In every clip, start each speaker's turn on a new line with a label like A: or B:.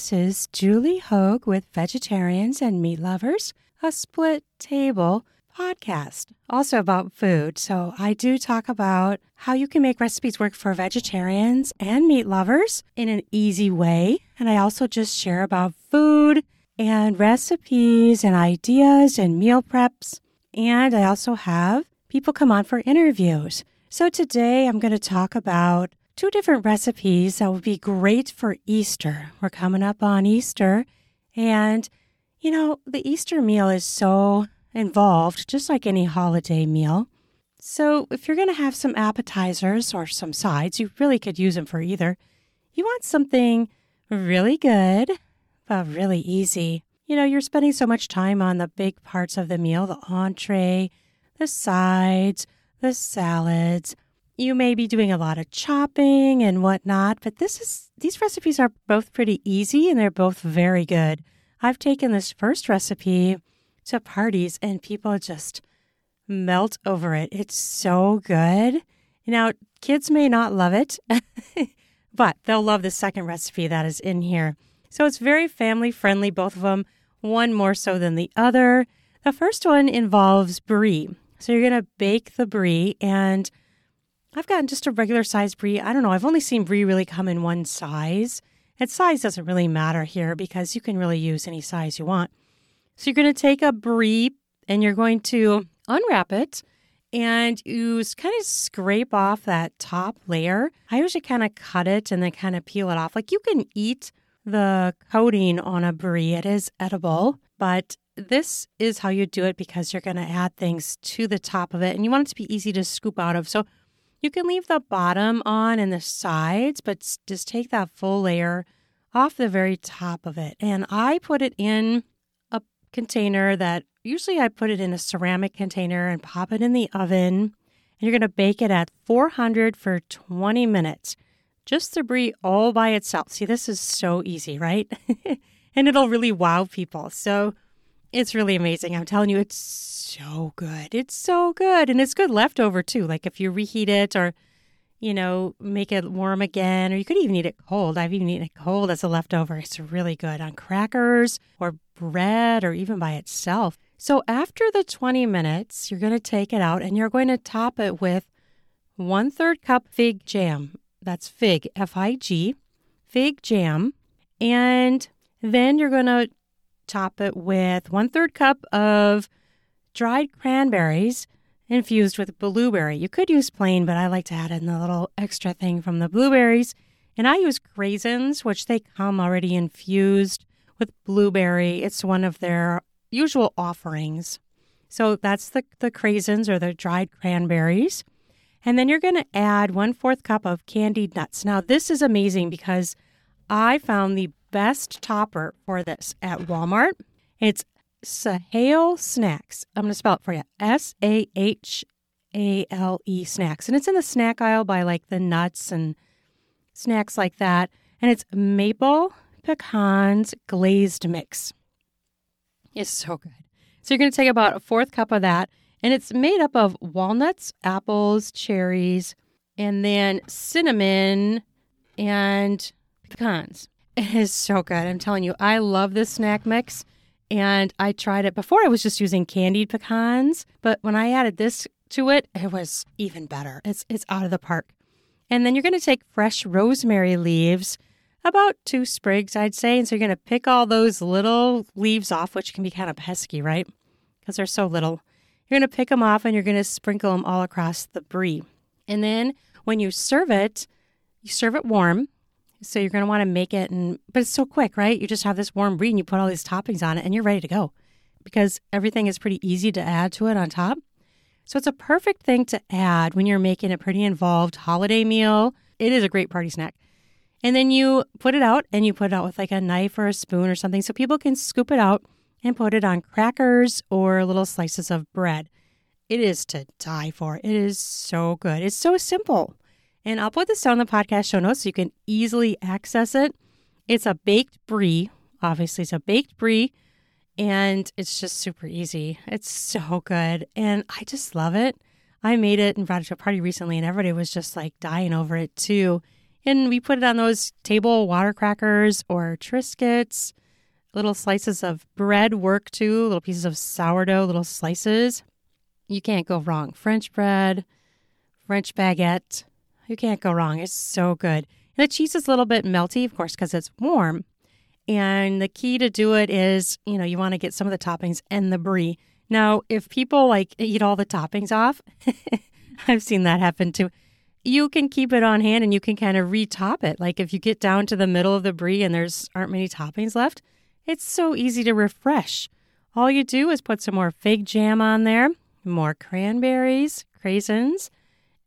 A: This is Julie Hoag with Vegetarians and Meat Lovers, a split table podcast, also about food. So I do talk about how you can make recipes work for vegetarians and meat lovers in an easy way. And I also just share about food and recipes and ideas and meal preps. And I also have people come on for interviews. So today I'm going to talk about two different recipes that would be great for Easter. We're coming up on Easter, and you know, the Easter meal is so involved, just like any holiday meal. So, if you're going to have some appetizers or some sides, you really could use them for either. You want something really good, but really easy. You know, you're spending so much time on the big parts of the meal the entree, the sides, the salads. You may be doing a lot of chopping and whatnot, but this is these recipes are both pretty easy and they're both very good. I've taken this first recipe to parties and people just melt over it. It's so good. Now, kids may not love it, but they'll love the second recipe that is in here. So it's very family friendly, both of them, one more so than the other. The first one involves brie. So you're going to bake the brie, and I've gotten just a regular size brie. I don't know, I've only seen brie really come in one size. And size doesn't really matter here because you can really use any size you want. So you're going to take a brie and you're going to unwrap it and you kind of scrape off that top layer. I usually kind of cut it and then kind of peel it off. Like you can eat the coating on a brie, it is edible, but this is how you do it because you're going to add things to the top of it and you want it to be easy to scoop out of. So you can leave the bottom on and the sides, but just take that full layer off the very top of it. And I put it in a container that usually I put it in a ceramic container and pop it in the oven. And you're going to bake it at 400 for 20 minutes. Just the brie all by itself. See, this is so easy, right? and it'll really wow people. So it's really amazing. I'm telling you, it's so good. It's so good. And it's good leftover too. Like if you reheat it or, you know, make it warm again, or you could even eat it cold. I've even eaten it cold as a leftover. It's really good on crackers or bread or even by itself. So after the 20 minutes, you're going to take it out and you're going to top it with one third cup fig jam. That's fig, F I G, fig jam. And then you're going to top it with one third cup of dried cranberries infused with blueberry. You could use plain, but I like to add in the little extra thing from the blueberries. And I use craisins, which they come already infused with blueberry. It's one of their usual offerings. So that's the, the craisins or the dried cranberries. And then you're going to add one fourth cup of candied nuts. Now, this is amazing because I found the best topper for this at Walmart. It's Sahale Snacks. I'm going to spell it for you S A H A L E Snacks. And it's in the snack aisle by like the nuts and snacks like that. And it's maple pecans glazed mix. It's so good. So you're going to take about a fourth cup of that. And it's made up of walnuts, apples, cherries, and then cinnamon and pecans. It is so good. I'm telling you, I love this snack mix. And I tried it before. I was just using candied pecans, but when I added this to it, it was even better. It's it's out of the park. And then you're going to take fresh rosemary leaves, about two sprigs, I'd say. And so you're going to pick all those little leaves off, which can be kind of pesky, right? Because they're so little. You're going to pick them off and you're going to sprinkle them all across the brie. And then when you serve it, you serve it warm. So you're going to want to make it, and but it's so quick, right? You just have this warm brie and you put all these toppings on it, and you're ready to go because everything is pretty easy to add to it on top. So it's a perfect thing to add when you're making a pretty involved holiday meal. It is a great party snack. And then you put it out and you put it out with like a knife or a spoon or something so people can scoop it out and put it on crackers or little slices of bread. It is to die for. It is so good. It's so simple. And I'll put this down in the podcast show notes so you can easily access it. It's a baked brie. Obviously, it's a baked brie and it's just super easy. It's so good. And I just love it. I made it and brought it to a party recently, and everybody was just like dying over it too. And we put it on those table water crackers or Triscuits. Little slices of bread work too, little pieces of sourdough, little slices. You can't go wrong. French bread, French baguette. You can't go wrong. It's so good. And the cheese is a little bit melty, of course, because it's warm. And the key to do it is, you know, you want to get some of the toppings and the brie. Now, if people like eat all the toppings off, I've seen that happen too. You can keep it on hand and you can kind of retop it. Like if you get down to the middle of the brie and there's aren't many toppings left, it's so easy to refresh. All you do is put some more fig jam on there, more cranberries, craisins,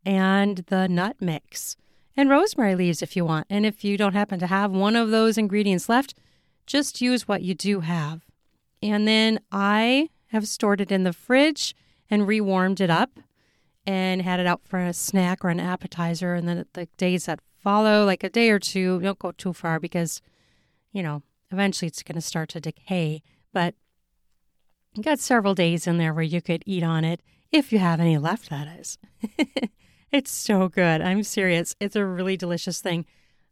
A: and the nut mix, and rosemary leaves if you want. And if you don't happen to have one of those ingredients left, just use what you do have. And then I have stored it in the fridge and rewarmed it up and had it out for a snack or an appetizer. And then the days that follow, like a day or two, don't go too far because, you know, eventually it's going to start to decay. But you got several days in there where you could eat on it if you have any left, that is. it's so good. I'm serious. It's a really delicious thing.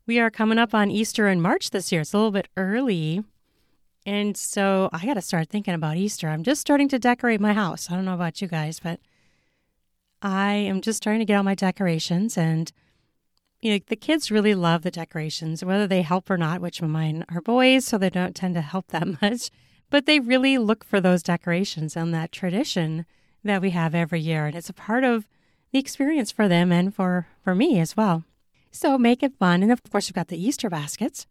A: We are coming up on Easter in March this year. It's a little bit early. And so I got to start thinking about Easter. I'm just starting to decorate my house. I don't know about you guys, but I am just starting to get all my decorations and you know, the kids really love the decorations, whether they help or not, which mine are boys, so they don't tend to help that much. But they really look for those decorations and that tradition that we have every year. And it's a part of the experience for them and for, for me as well. So make it fun. And of course, we've got the Easter baskets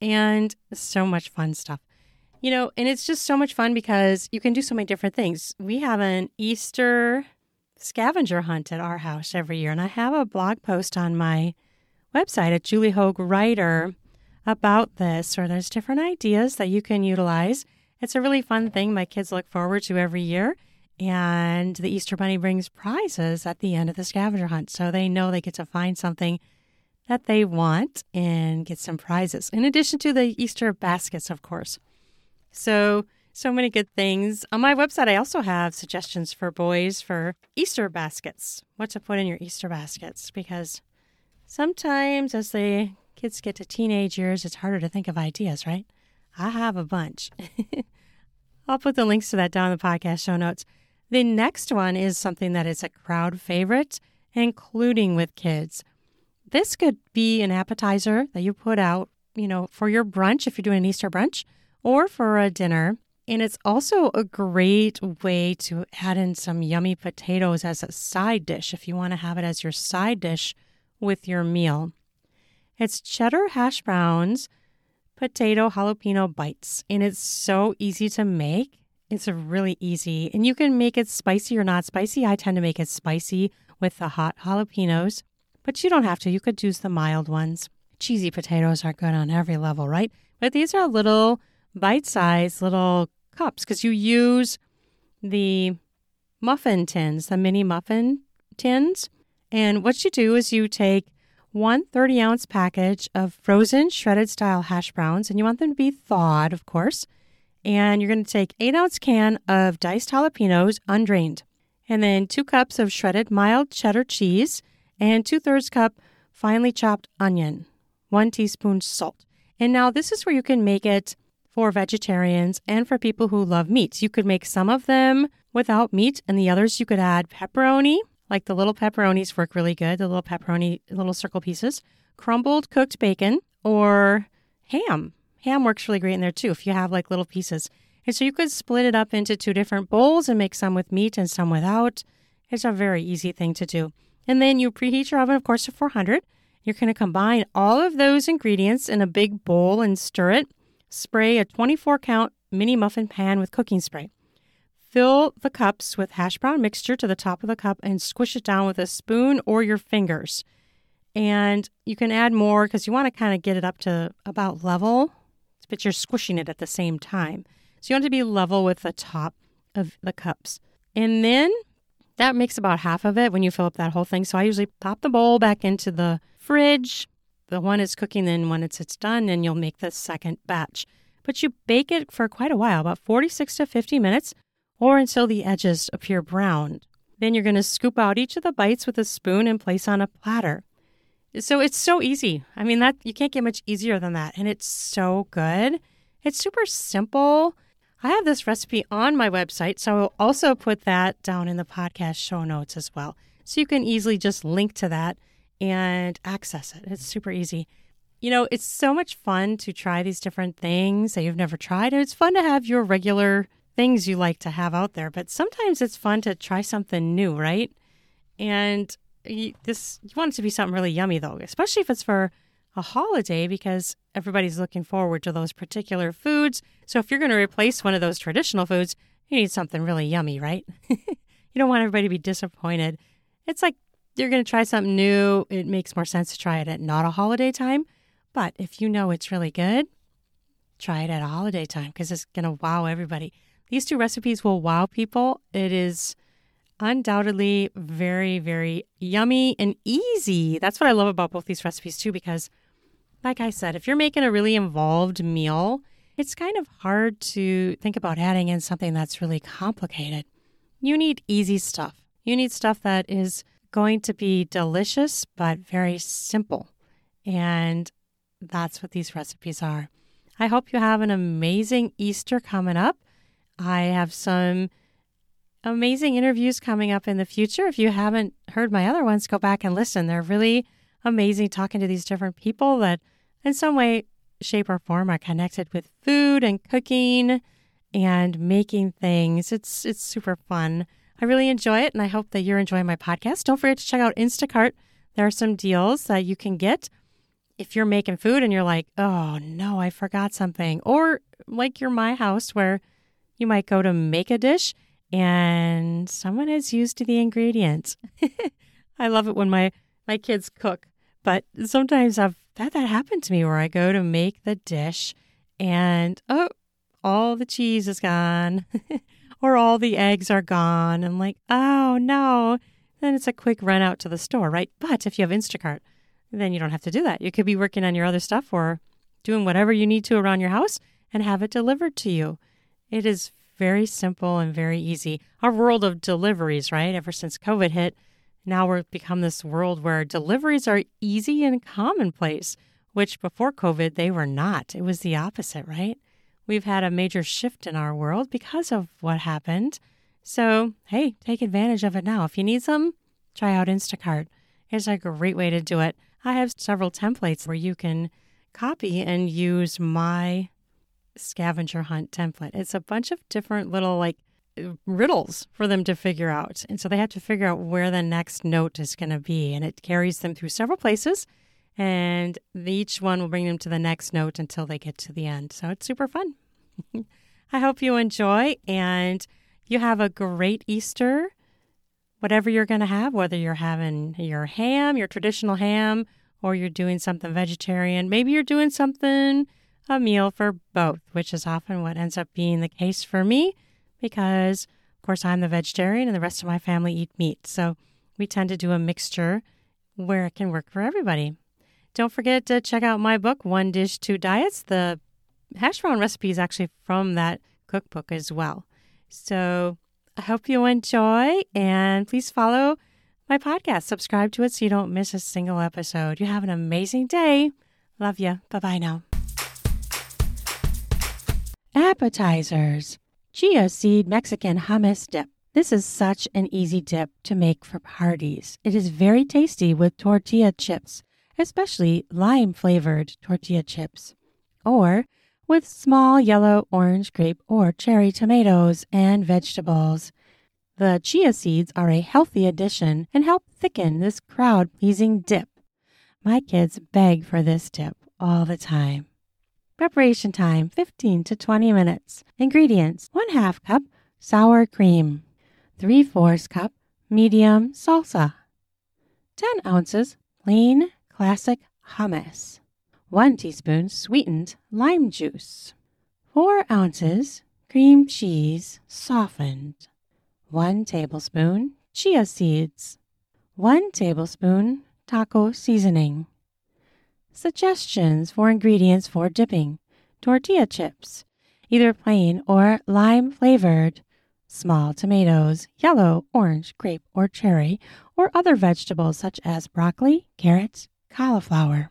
A: and so much fun stuff. You know, and it's just so much fun because you can do so many different things. We have an Easter scavenger hunt at our house every year, and I have a blog post on my website at Julie Hoag Writer about this, or there's different ideas that you can utilize. It's a really fun thing my kids look forward to every year. And the Easter Bunny brings prizes at the end of the scavenger hunt. So they know they get to find something that they want and get some prizes, in addition to the Easter baskets, of course. So, so many good things. On my website, I also have suggestions for boys for Easter baskets, what to put in your Easter baskets, because sometimes as the kids get to teenage years, it's harder to think of ideas, right? I have a bunch. I'll put the links to that down in the podcast show notes. The next one is something that is a crowd favorite, including with kids. This could be an appetizer that you put out, you know, for your brunch if you're doing an Easter brunch or for a dinner. And it's also a great way to add in some yummy potatoes as a side dish if you want to have it as your side dish with your meal. It's cheddar hash browns, potato jalapeno bites, and it's so easy to make. It's really easy, and you can make it spicy or not spicy. I tend to make it spicy with the hot jalapenos but you don't have to. You could use the mild ones. Cheesy potatoes are good on every level, right? But these are little bite sized little cups because you use the muffin tins, the mini muffin tins. And what you do is you take one 30 ounce package of frozen shredded style hash browns, and you want them to be thawed, of course. And you're going to take eight ounce can of diced jalapenos, undrained, and then two cups of shredded mild cheddar cheese, and two thirds cup finely chopped onion, one teaspoon salt. And now this is where you can make it for vegetarians and for people who love meats. You could make some of them without meat, and the others you could add pepperoni, like the little pepperonis work really good, the little pepperoni, little circle pieces, crumbled cooked bacon, or ham. Ham works really great in there too if you have like little pieces. And so you could split it up into two different bowls and make some with meat and some without. It's a very easy thing to do. And then you preheat your oven, of course, to 400. You're going to combine all of those ingredients in a big bowl and stir it. Spray a 24 count mini muffin pan with cooking spray. Fill the cups with hash brown mixture to the top of the cup and squish it down with a spoon or your fingers. And you can add more because you want to kind of get it up to about level, but you're squishing it at the same time. So you want to be level with the top of the cups. And then that makes about half of it when you fill up that whole thing. So I usually pop the bowl back into the fridge. The one is cooking, then when it's, it's done, and you'll make the second batch. But you bake it for quite a while, about 46 to 50 minutes, or until the edges appear browned. Then you're going to scoop out each of the bites with a spoon and place on a platter. So it's so easy. I mean, that you can't get much easier than that. And it's so good. It's super simple. I have this recipe on my website, so I'll also put that down in the podcast show notes as well. So you can easily just link to that and access it. It's super easy. You know, it's so much fun to try these different things that you've never tried. And it's fun to have your regular things you like to have out there, but sometimes it's fun to try something new, right? And you, this you want it to be something really yummy though, especially if it's for a holiday because everybody's looking forward to those particular foods. So if you're going to replace one of those traditional foods, you need something really yummy, right? you don't want everybody to be disappointed. It's like you're going to try something new. It makes more sense to try it at not a holiday time. But if you know it's really good, try it at a holiday time because it's going to wow everybody. These two recipes will wow people. It is undoubtedly very, very yummy and easy. That's what I love about both these recipes, too, because, like I said, if you're making a really involved meal, it's kind of hard to think about adding in something that's really complicated. You need easy stuff. You need stuff that is going to be delicious, but very simple. And that's what these recipes are. I hope you have an amazing Easter coming up. I have some amazing interviews coming up in the future. If you haven't heard my other ones, go back and listen. They're really amazing talking to these different people that, in some way, shape, or form are connected with food and cooking and making things. It's it's super fun. I really enjoy it, and I hope that you're enjoying my podcast. Don't forget to check out Instacart. There are some deals that you can get if you're making food and you're like, oh no, I forgot something, or like you're my house where you might go to make a dish and someone has used the ingredients. I love it when my my kids cook, but sometimes I've had that happen to me where I go to make the dish and oh, all the cheese is gone or all the eggs are gone. I'm like, oh no. Then it's a quick run out to the store, right? But if you have Instacart, then you don't have to do that. You could be working on your other stuff or doing whatever you need to around your house and have it delivered to you. It is very simple and very easy. Our world of deliveries, right? Ever since COVID hit, now we've become this world where deliveries are easy and commonplace, which before COVID, they were not. It was the opposite, right? We've had a major shift in our world because of what happened. So, hey, take advantage of it now. If you need some, try out Instacart. It's a great way to do it. I have several templates where you can copy and use my scavenger hunt template. It's a bunch of different little like riddles for them to figure out. And so they have to figure out where the next note is going to be. And it carries them through several places. And each one will bring them to the next note until they get to the end. So it's super fun. I hope you enjoy and you have a great Easter. Whatever you're going to have, whether you're having your ham, your traditional ham, or you're doing something vegetarian, maybe you're doing something a meal for both, which is often what ends up being the case for me because, of course, I'm the vegetarian and the rest of my family eat meat. So we tend to do a mixture where it can work for everybody. Don't forget to check out my book, One Dish, Two Diets. The hash brown recipe is actually from that cookbook as well. So I hope you enjoy and please follow my podcast. Subscribe to it so you don't miss a single episode. You have an amazing day. Love you. Bye bye now. Appetizers Chia seed Mexican hummus dip. This is such an easy dip to make for parties. It is very tasty with tortilla chips, especially lime flavored tortilla chips, or with small yellow, orange, grape, or cherry tomatoes and vegetables. The chia seeds are a healthy addition and help thicken this crowd pleasing dip. My kids beg for this dip all the time. Preparation time 15 to 20 minutes. Ingredients 1 half cup sour cream, 3 fourths cup medium salsa, 10 ounces plain classic hummus, 1 teaspoon sweetened lime juice, 4 ounces cream cheese softened, 1 tablespoon chia seeds, 1 tablespoon taco seasoning. Suggestions for ingredients for dipping tortilla chips, either plain or lime flavored, small tomatoes, yellow, orange, grape, or cherry, or other vegetables such as broccoli, carrots, cauliflower.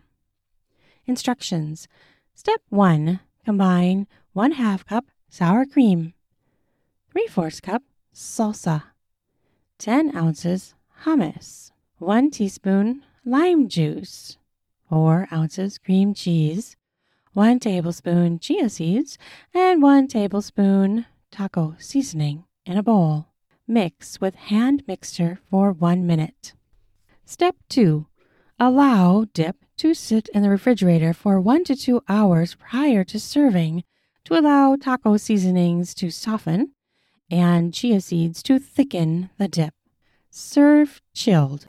A: Instructions Step 1 Combine 1 half cup sour cream, 3 fourths cup salsa, 10 ounces hummus, 1 teaspoon lime juice, 4 ounces cream cheese, 1 tablespoon chia seeds, and 1 tablespoon taco seasoning in a bowl. Mix with hand mixer for 1 minute. Step 2. Allow dip to sit in the refrigerator for 1 to 2 hours prior to serving to allow taco seasonings to soften and chia seeds to thicken the dip. Serve chilled.